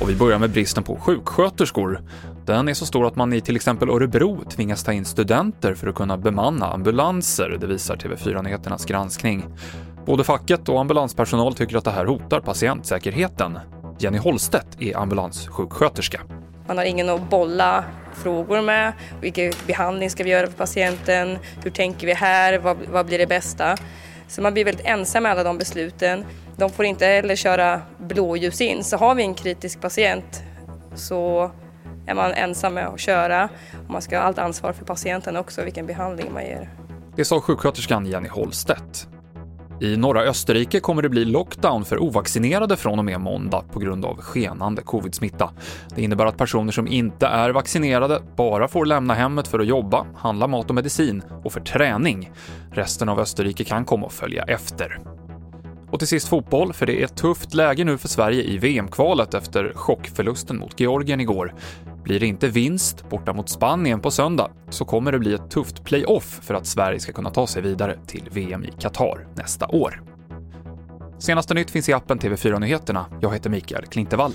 Och vi börjar med bristen på sjuksköterskor. Den är så stor att man i till exempel Örebro tvingas ta in studenter för att kunna bemanna ambulanser, det visar TV4 Nyheternas granskning. Både facket och ambulanspersonal tycker att det här hotar patientsäkerheten. Jenny Holstedt är ambulanssjuksköterska. Man har ingen att bolla frågor med. Vilken behandling ska vi göra för patienten? Hur tänker vi här? Vad, vad blir det bästa? Så man blir väldigt ensam med alla de besluten. De får inte heller köra blåljus in. Så har vi en kritisk patient så är man ensam med att köra. Och man ska ha allt ansvar för patienten också, vilken behandling man ger. Det sa sjuksköterskan Jenny Holstedt. I norra Österrike kommer det bli lockdown för ovaccinerade från och med måndag på grund av skenande covid-smitta. Det innebär att personer som inte är vaccinerade bara får lämna hemmet för att jobba, handla mat och medicin och för träning. Resten av Österrike kan komma att följa efter. Och till sist fotboll, för det är ett tufft läge nu för Sverige i VM-kvalet efter chockförlusten mot Georgien igår. Blir det inte vinst borta mot Spanien på söndag så kommer det bli ett tufft playoff för att Sverige ska kunna ta sig vidare till VM i Qatar nästa år. Senaste nytt finns i appen TV4 Nyheterna. Jag heter Mikael Klintevall.